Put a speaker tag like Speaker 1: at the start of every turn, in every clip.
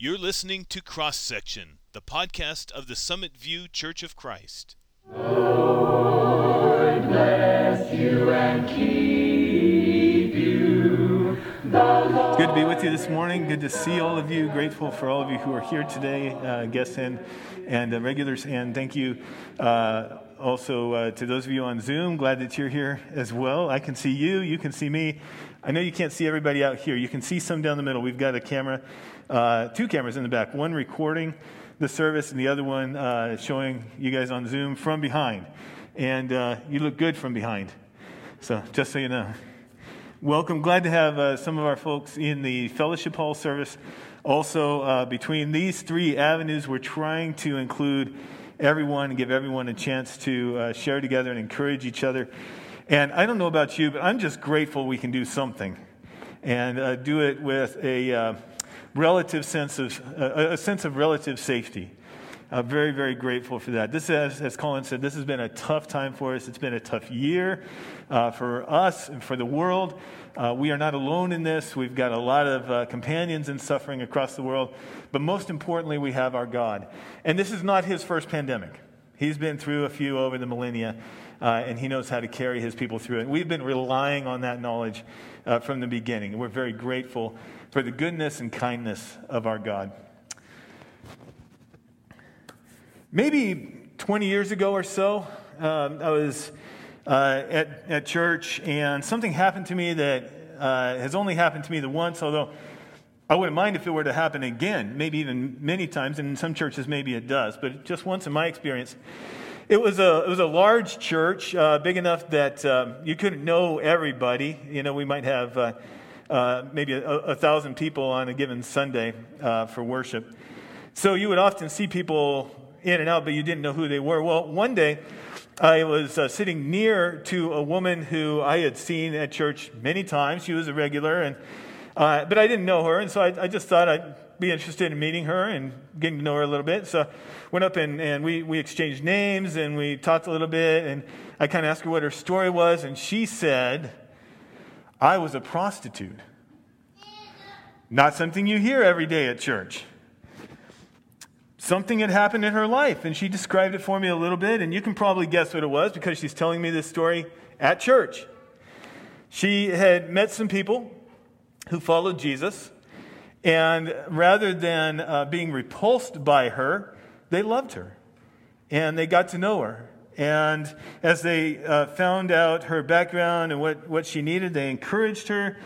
Speaker 1: You're listening to Cross Section, the podcast of the Summit View Church of Christ.
Speaker 2: Lord bless you and keep you. Lord
Speaker 3: Good to be with you this morning. Good to see all of you. Grateful for all of you who are here today, uh, guests and and uh, regulars. And thank you uh, also uh, to those of you on Zoom. Glad that you're here as well. I can see you. You can see me. I know you can't see everybody out here. You can see some down the middle. We've got a camera, uh, two cameras in the back. One recording the service, and the other one uh, showing you guys on Zoom from behind. And uh, you look good from behind. So just so you know. Welcome. Glad to have uh, some of our folks in the fellowship hall service. Also, uh, between these three avenues, we're trying to include everyone and give everyone a chance to uh, share together and encourage each other. And I don't know about you, but I'm just grateful we can do something and do it with a relative sense of a, a sense of relative safety. Uh, very, very grateful for that. This, as, as Colin said, this has been a tough time for us. It's been a tough year uh, for us and for the world. Uh, we are not alone in this. We've got a lot of uh, companions in suffering across the world. But most importantly, we have our God. And this is not his first pandemic. He's been through a few over the millennia, uh, and he knows how to carry his people through it. We've been relying on that knowledge uh, from the beginning. We're very grateful for the goodness and kindness of our God. Maybe 20 years ago or so, um, I was uh, at, at church and something happened to me that uh, has only happened to me the once, although I wouldn't mind if it were to happen again, maybe even many times, and in some churches maybe it does, but just once in my experience. It was a, it was a large church, uh, big enough that um, you couldn't know everybody. You know, we might have uh, maybe a, a, thousand people on a given Sunday uh, for worship. So you would often see people in and out, but you didn't know who they were. Well, one day I was uh, sitting near to a woman who I had seen at church many times. She was a regular, and uh, but I didn't know her, and so I, I, just thought I'd be interested in meeting her and getting to know her a little bit. So went up and, and we, we exchanged names and we talked a little bit, and I kind of asked her what her story was, and she said, I was a prostitute. Not something you hear every day at church something had happened in her life, and she described it for me a little bit, and you can probably guess what it was because she's telling me this story at church. She had met some people who followed Jesus, and rather than uh, being repulsed by her, they loved her and they got to know her. And as they uh, found out her background and what, what she needed, they encouraged her.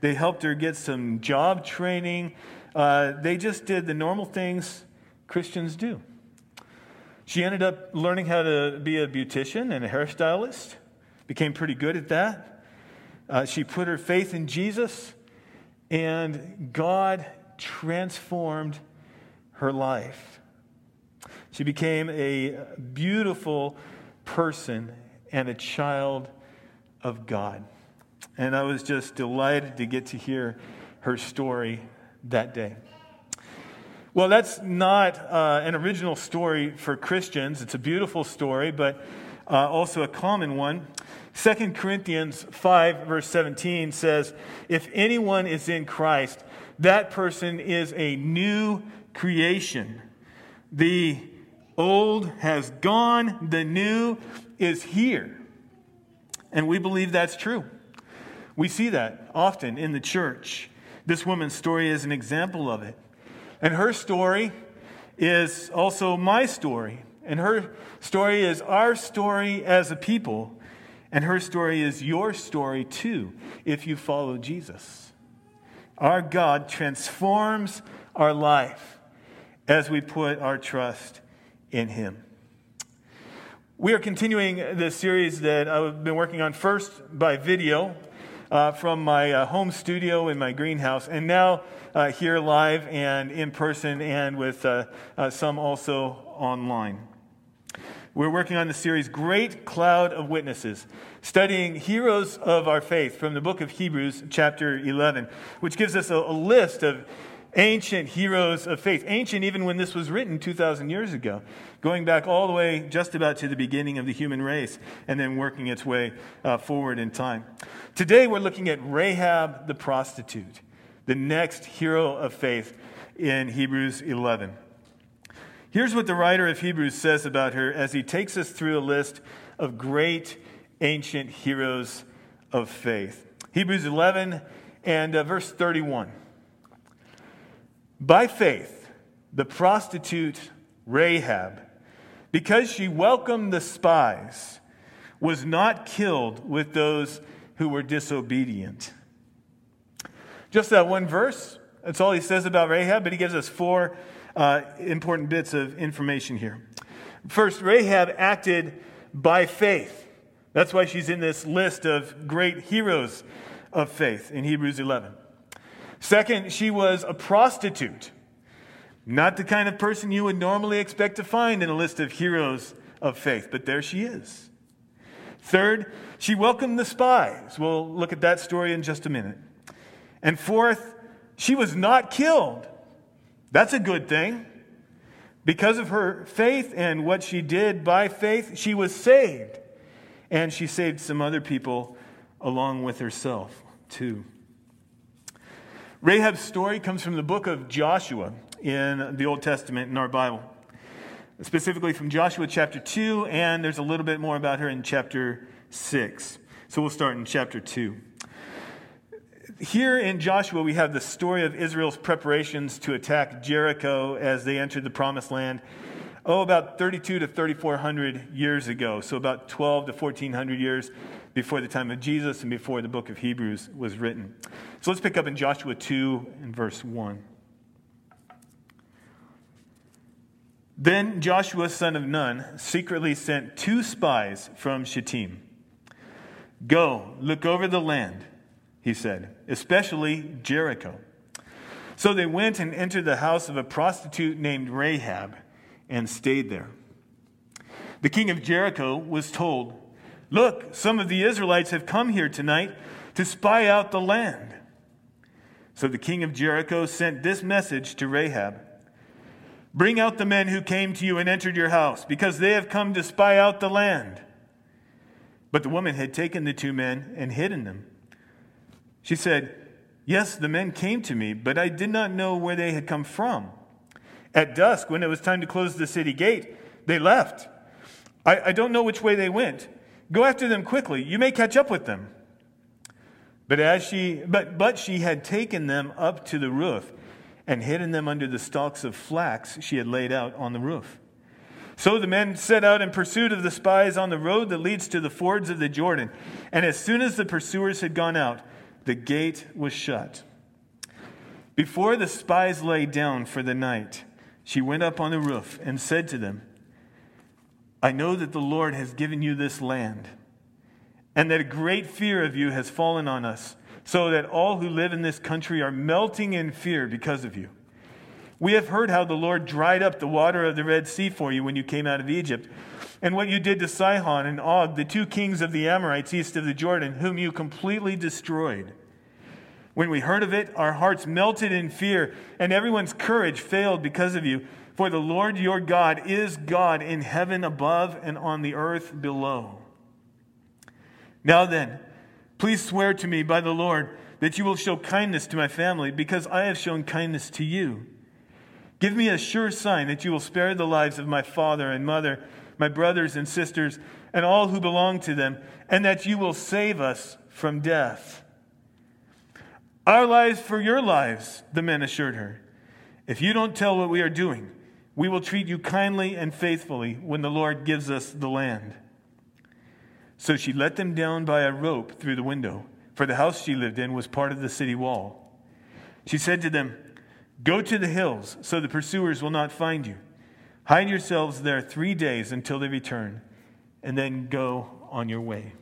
Speaker 3: They helped her get some job training. Uh, they just did the normal things Christians do. She ended up learning how to be a beautician and a hairstylist, became pretty good at that. Uh, she put her faith in Jesus, and God transformed her life. She became a beautiful person and a child of God. And I was just delighted to get to hear her story that day. Well, that's not uh, an original story for Christians. It's a beautiful story, but uh, also a common one. 2 Corinthians 5, verse 17 says, If anyone is in Christ, that person is a new creation. The old has gone, the new is here. And we believe that's true. We see that often in the church. This woman's story is an example of it. And her story is also my story. And her story is our story as a people. And her story is your story too, if you follow Jesus. Our God transforms our life as we put our trust in Him. We are continuing the series that I've been working on first by video uh, from my uh, home studio in my greenhouse, and now uh, here live and in person, and with uh, uh, some also online. We're working on the series Great Cloud of Witnesses, studying heroes of our faith from the book of Hebrews, chapter 11, which gives us a, a list of ancient heroes of faith. Ancient even when this was written 2,000 years ago, going back all the way just about to the beginning of the human race and then working its way uh, forward in time. Today we're looking at Rahab the prostitute the next hero of faith. in Hebrews 11. Here's what the writer of Hebrews says about her as he takes us through a list of great ancient heroes of faith. Hebrews 11 and uh, verse 31. By faith, the prostitute Rahab, because she welcomed the spies, was not killed with those who were disobedient. Just that one verse, that's all he says about Rahab, but he gives us four uh, important bits of information here. First, Rahab acted by faith. That's why she's in this list of great heroes of faith in Hebrews 11. Second, she was a prostitute. Not the kind of person you would normally expect to find in a list of heroes of faith, but there she is. Third, she welcomed the spies. We'll look at that story in just a minute. And fourth, she was not killed. That's a good thing. Because of her faith and what she did by faith, she was saved. And she saved some other people along with herself, too. Rahab's story comes from the book of Joshua in the Old Testament in our Bible, specifically from Joshua chapter 2, and there's a little bit more about her in chapter 6. So we'll start in chapter 2. Here in Joshua, we have the story of Israel's preparations to attack Jericho as they entered the promised land. Oh, about 32 to 3,400 years ago. So, about 12 to 1,400 years before the time of Jesus and before the book of Hebrews was written. So, let's pick up in Joshua 2 and verse 1. Then Joshua, son of Nun, secretly sent two spies from Shittim. Go, look over the land he said, especially Jericho. So they went and entered the house of a prostitute named Rahab and stayed there. The king of Jericho was told, Look, some of the Israelites have come here tonight to spy out the land. So the king of Jericho sent this message to Rahab Bring out the men who came to you and entered your house, because they have come to spy out the land. But the woman had taken the two men and hidden them. She said, Yes, the men came to me, but I did not know where they had come from. At dusk, when it was time to close the city gate, they left. I, I don't know which way they went. Go after them quickly. You may catch up with them. But as she but but she had taken them up to the roof and hidden them under the stalks of flax she had laid out on the roof. So the men set out in pursuit of the spies on the road that leads to the fords of the Jordan. And as soon as the pursuers had gone out, the gate was shut. Before the spies lay down for the night, she went up on the roof and said to them, I know that the Lord has given you this land, and that a great fear of you has fallen on us, so that all who live in this country are melting in fear because of you. We have heard how the Lord dried up the water of the Red Sea for you when you came out of Egypt, and what you did to Sihon and Og, the two kings of the Amorites east of the Jordan, whom you completely destroyed. When we heard of it, our hearts melted in fear, and everyone's courage failed because of you. For the Lord your God is God in heaven above and on the earth below. Now then, please swear to me by the Lord that you will show kindness to my family, because I have shown kindness to you. Give me a sure sign that you will spare the lives of my father and mother, my brothers and sisters, and all who belong to them, and that you will save us from death. Our lives for your lives, the men assured her. If you don't tell what we are doing, we will treat you kindly and faithfully when the Lord gives us the land. So she let them down by a rope through the window, for the house she lived in was part of the city wall. She said to them, Go to the hills so the pursuers will not find you. Hide yourselves there three days until they return, and then go on your way.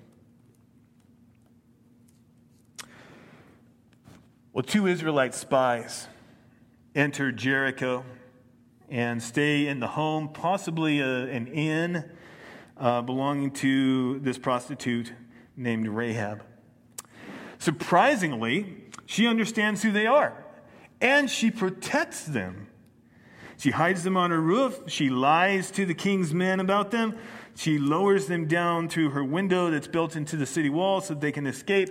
Speaker 3: Well, two Israelite spies enter Jericho and stay in the home, possibly a, an inn uh, belonging to this prostitute named Rahab. Surprisingly, she understands who they are and she protects them. She hides them on her roof. She lies to the king's men about them. She lowers them down through her window that's built into the city wall so they can escape.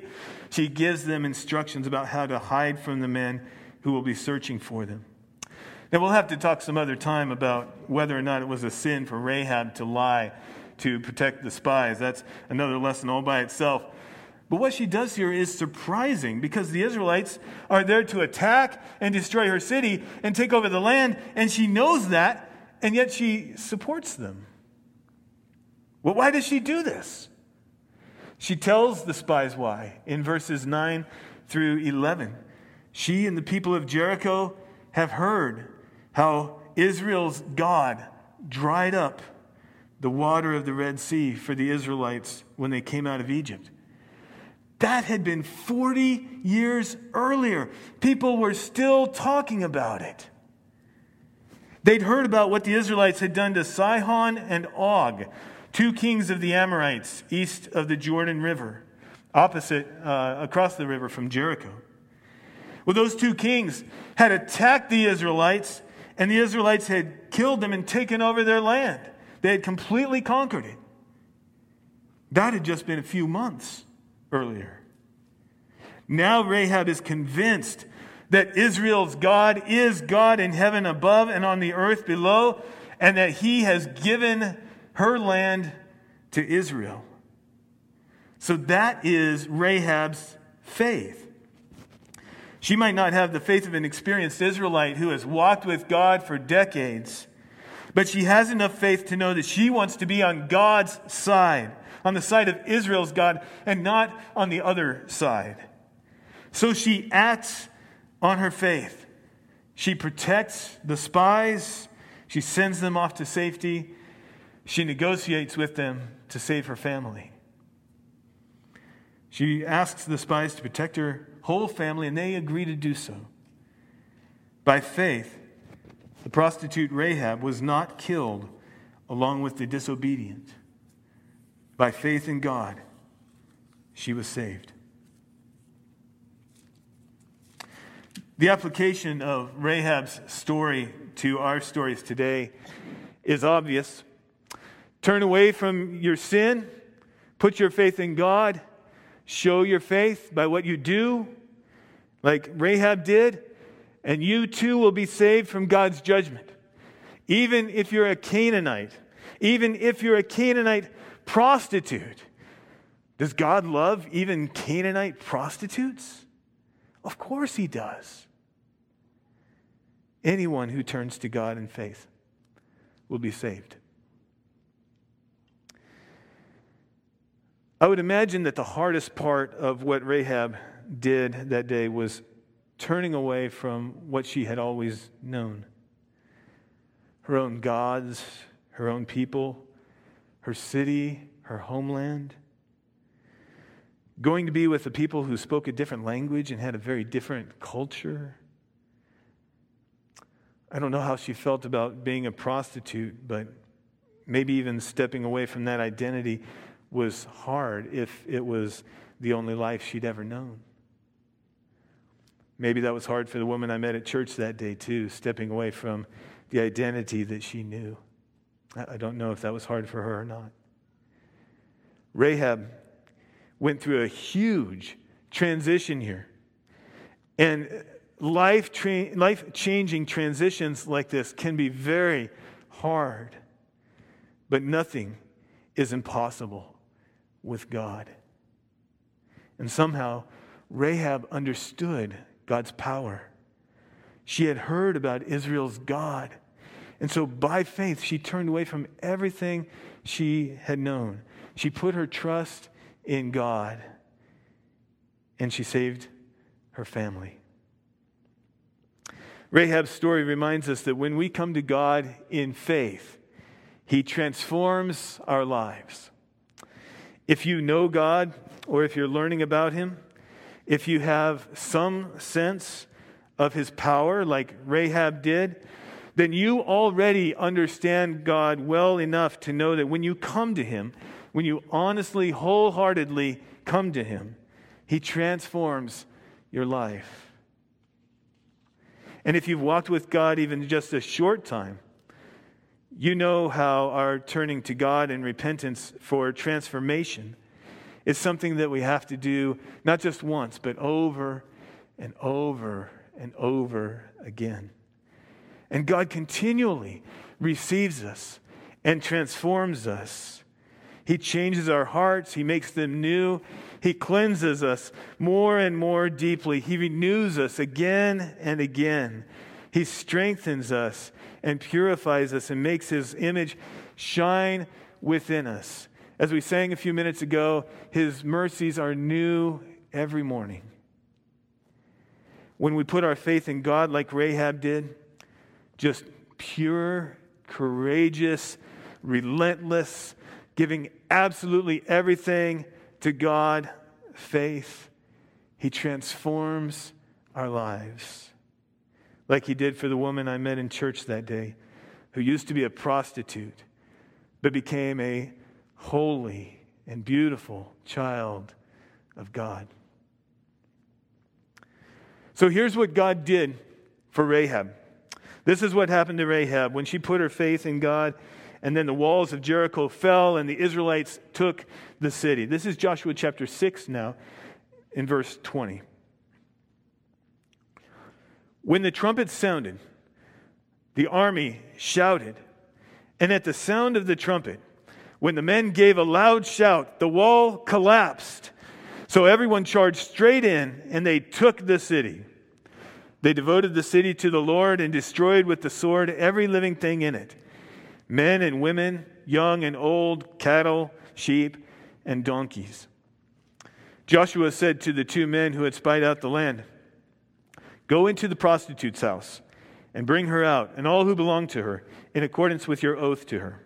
Speaker 3: She gives them instructions about how to hide from the men who will be searching for them. Now, we'll have to talk some other time about whether or not it was a sin for Rahab to lie to protect the spies. That's another lesson all by itself. But what she does here is surprising because the Israelites are there to attack and destroy her city and take over the land, and she knows that, and yet she supports them. Well, why does she do this? She tells the spies why in verses 9 through 11. She and the people of Jericho have heard how Israel's God dried up the water of the Red Sea for the Israelites when they came out of Egypt. That had been 40 years earlier. People were still talking about it. They'd heard about what the Israelites had done to Sihon and Og, two kings of the Amorites east of the Jordan River, opposite, uh, across the river from Jericho. Well, those two kings had attacked the Israelites, and the Israelites had killed them and taken over their land. They had completely conquered it. That had just been a few months earlier. Now Rahab is convinced that Israel's God is God in heaven above and on the earth below, and that he has given her land to Israel. So that is Rahab's faith. She might not have the faith of an experienced Israelite who has walked with God for decades, but she has enough faith to know that she wants to be on God's side, on the side of Israel's God, and not on the other side. So she acts on her faith. She protects the spies, she sends them off to safety, she negotiates with them to save her family. She asks the spies to protect her whole family, and they agree to do so. By faith, the prostitute Rahab was not killed along with the disobedient. By faith in God, she was saved. The application of Rahab's story to our stories today is obvious. Turn away from your sin, put your faith in God, show your faith by what you do, like Rahab did, and you too will be saved from God's judgment. Even if you're a Canaanite, even if you're a Canaanite prostitute, does God love even Canaanite prostitutes? Of course he does. Anyone who turns to God in faith will be saved. I would imagine that the hardest part of what Rahab did that day was turning away from what she had always known her own gods, her own people, her city, her homeland. Going to be with the people who spoke a different language and had a very different culture. I don't know how she felt about being a prostitute, but maybe even stepping away from that identity was hard if it was the only life she'd ever known. Maybe that was hard for the woman I met at church that day, too, stepping away from the identity that she knew. I don't know if that was hard for her or not. Rahab went through a huge transition here. And life, tra- life changing transitions like this can be very hard, but nothing is impossible with God. And somehow, Rahab understood God's power. She had heard about Israel's God. And so, by faith, she turned away from everything she had known. She put her trust in God, and she saved her family. Rahab's story reminds us that when we come to God in faith, He transforms our lives. If you know God or if you're learning about Him, if you have some sense of His power, like Rahab did, then you already understand God well enough to know that when you come to Him, when you honestly, wholeheartedly come to Him, He transforms your life. And if you've walked with God even just a short time, you know how our turning to God in repentance for transformation is something that we have to do not just once, but over and over and over again. And God continually receives us and transforms us. He changes our hearts, He makes them new. He cleanses us more and more deeply. He renews us again and again. He strengthens us and purifies us and makes His image shine within us. As we sang a few minutes ago, His mercies are new every morning. When we put our faith in God like Rahab did, just pure, courageous, relentless, giving absolutely everything to God, faith, He transforms our lives. Like He did for the woman I met in church that day, who used to be a prostitute, but became a holy and beautiful child of God. So here's what God did for Rahab. This is what happened to Rahab when she put her faith in God, and then the walls of Jericho fell, and the Israelites took the city. This is Joshua chapter 6 now, in verse 20. When the trumpet sounded, the army shouted, and at the sound of the trumpet, when the men gave a loud shout, the wall collapsed. So everyone charged straight in, and they took the city. They devoted the city to the Lord and destroyed with the sword every living thing in it men and women, young and old, cattle, sheep, and donkeys. Joshua said to the two men who had spied out the land, Go into the prostitute's house and bring her out, and all who belong to her, in accordance with your oath to her.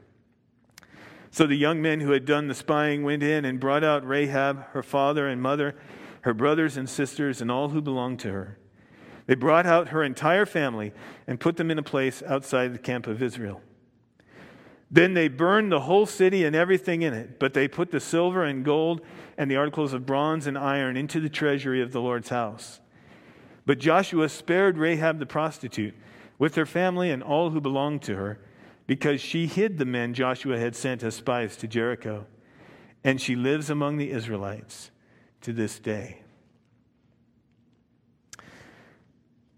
Speaker 3: So the young men who had done the spying went in and brought out Rahab, her father and mother, her brothers and sisters, and all who belonged to her. They brought out her entire family and put them in a place outside the camp of Israel. Then they burned the whole city and everything in it, but they put the silver and gold and the articles of bronze and iron into the treasury of the Lord's house. But Joshua spared Rahab the prostitute with her family and all who belonged to her, because she hid the men Joshua had sent as spies to Jericho. And she lives among the Israelites to this day.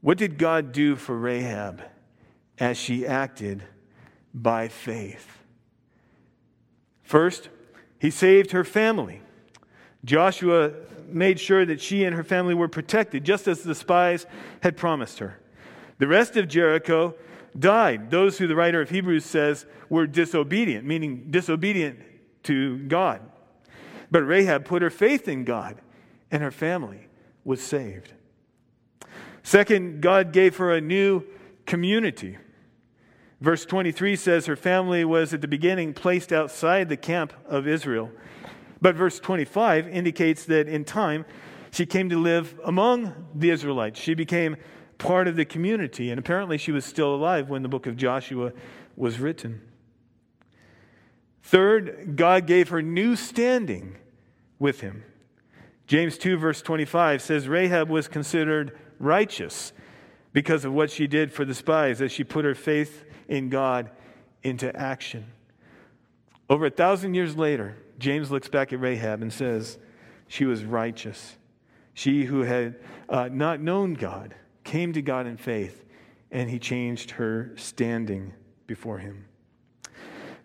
Speaker 3: What did God do for Rahab as she acted by faith? First, he saved her family. Joshua made sure that she and her family were protected, just as the spies had promised her. The rest of Jericho died. Those who the writer of Hebrews says were disobedient, meaning disobedient to God. But Rahab put her faith in God, and her family was saved. Second, God gave her a new community. Verse 23 says her family was at the beginning placed outside the camp of Israel. But verse 25 indicates that in time she came to live among the Israelites. She became part of the community, and apparently she was still alive when the book of Joshua was written. Third, God gave her new standing with him. James 2, verse 25 says Rahab was considered righteous because of what she did for the spies as she put her faith in God into action. Over a thousand years later, James looks back at Rahab and says, She was righteous. She who had uh, not known God came to God in faith, and he changed her standing before him.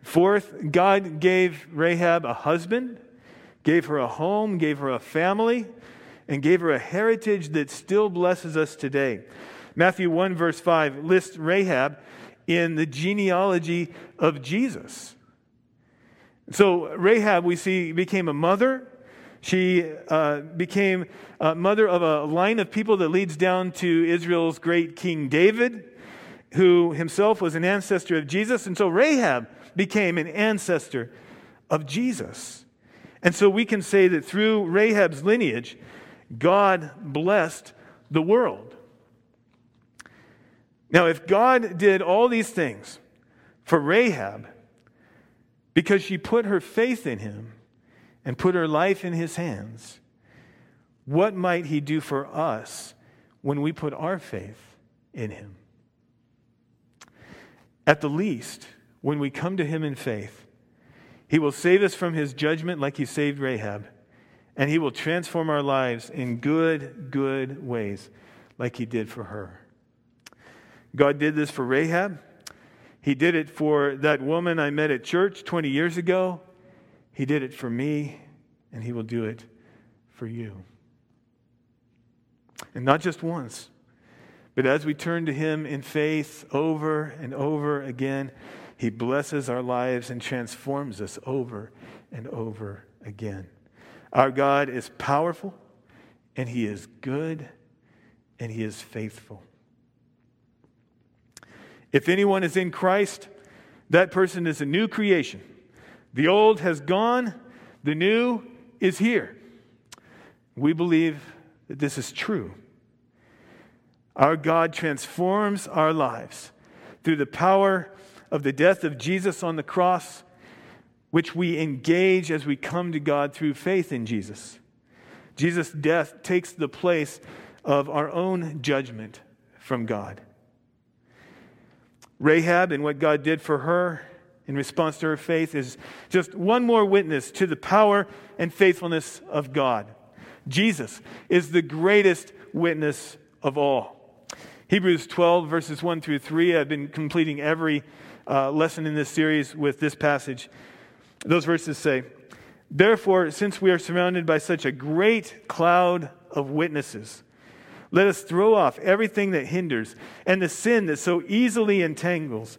Speaker 3: Fourth, God gave Rahab a husband, gave her a home, gave her a family, and gave her a heritage that still blesses us today. Matthew 1, verse 5 lists Rahab in the genealogy of Jesus. So, Rahab, we see, became a mother. She uh, became mother of a line of people that leads down to Israel's great King David, who himself was an ancestor of Jesus. And so, Rahab became an ancestor of Jesus. And so, we can say that through Rahab's lineage, God blessed the world. Now, if God did all these things for Rahab because she put her faith in him and put her life in his hands, what might he do for us when we put our faith in him? At the least, when we come to him in faith, he will save us from his judgment like he saved Rahab and He will transform our lives in good, good ways, like He did for her. God did this for Rahab. He did it for that woman I met at church 20 years ago. He did it for me, and He will do it for you. And not just once, but as we turn to Him in faith over and over again, He blesses our lives and transforms us over and over again. Our God is powerful, and He is good, and He is faithful. If anyone is in Christ, that person is a new creation. The old has gone, the new is here. We believe that this is true. Our God transforms our lives through the power of the death of Jesus on the cross, which we engage as we come to God through faith in Jesus. Jesus' death takes the place of our own judgment from God. Rahab and what God did for her in response to her faith is just one more witness to the power and faithfulness of God. Jesus is the greatest witness of all. Hebrews 12, verses 1 through 3. I've been completing every uh, lesson in this series with this passage. Those verses say, Therefore, since we are surrounded by such a great cloud of witnesses, let us throw off everything that hinders and the sin that so easily entangles.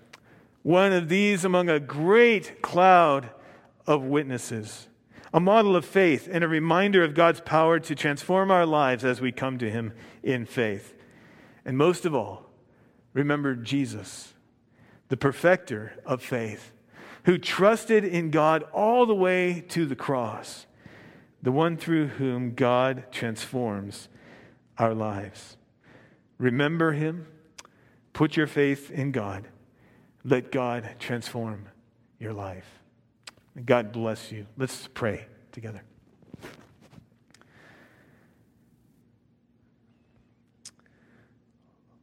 Speaker 3: one of these among a great cloud of witnesses, a model of faith and a reminder of God's power to transform our lives as we come to Him in faith. And most of all, remember Jesus, the perfecter of faith, who trusted in God all the way to the cross, the one through whom God transforms our lives. Remember Him, put your faith in God, let God transform your life. God bless you. Let's pray together.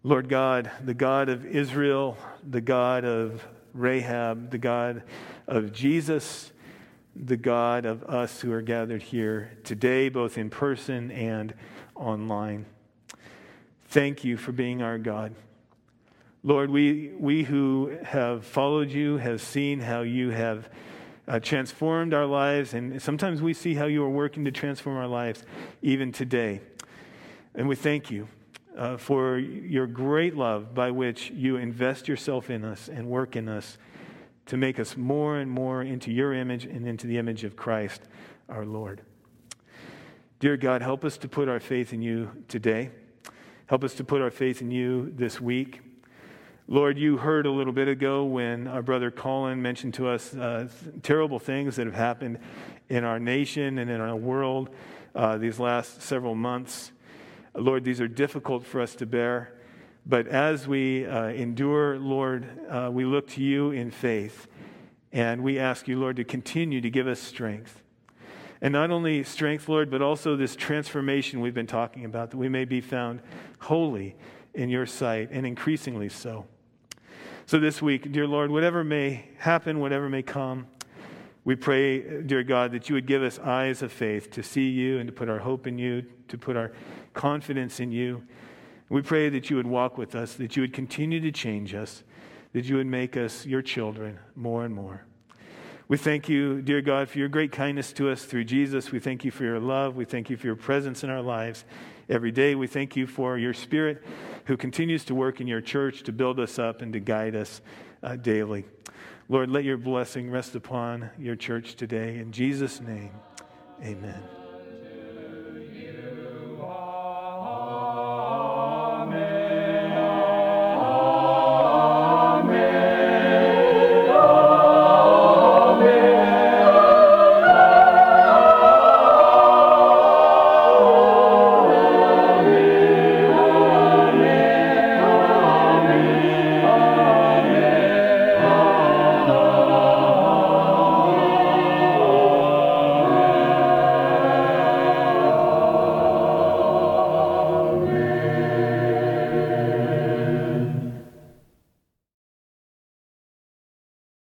Speaker 3: Lord God, the God of Israel, the God of Rahab, the God of Jesus, the God of us who are gathered here today, both in person and online. Thank you for being our God. Lord, we, we who have followed you have seen how you have uh, transformed our lives, and sometimes we see how you are working to transform our lives even today. And we thank you uh, for your great love by which you invest yourself in us and work in us to make us more and more into your image and into the image of Christ our Lord. Dear God, help us to put our faith in you today. Help us to put our faith in you this week. Lord, you heard a little bit ago when our brother Colin mentioned to us uh, terrible things that have happened in our nation and in our world uh, these last several months. Lord, these are difficult for us to bear. But as we uh, endure, Lord, uh, we look to you in faith. And we ask you, Lord, to continue to give us strength. And not only strength, Lord, but also this transformation we've been talking about, that we may be found holy in your sight, and increasingly so. So this week, dear Lord, whatever may happen, whatever may come, we pray, dear God, that you would give us eyes of faith to see you and to put our hope in you, to put our confidence in you. We pray that you would walk with us, that you would continue to change us, that you would make us your children more and more. We thank you, dear God, for your great kindness to us through Jesus. We thank you for your love. We thank you for your presence in our lives every day. We thank you for your Spirit who continues to work in your church to build us up and to guide us uh, daily. Lord, let your blessing rest upon your church today. In Jesus' name, amen.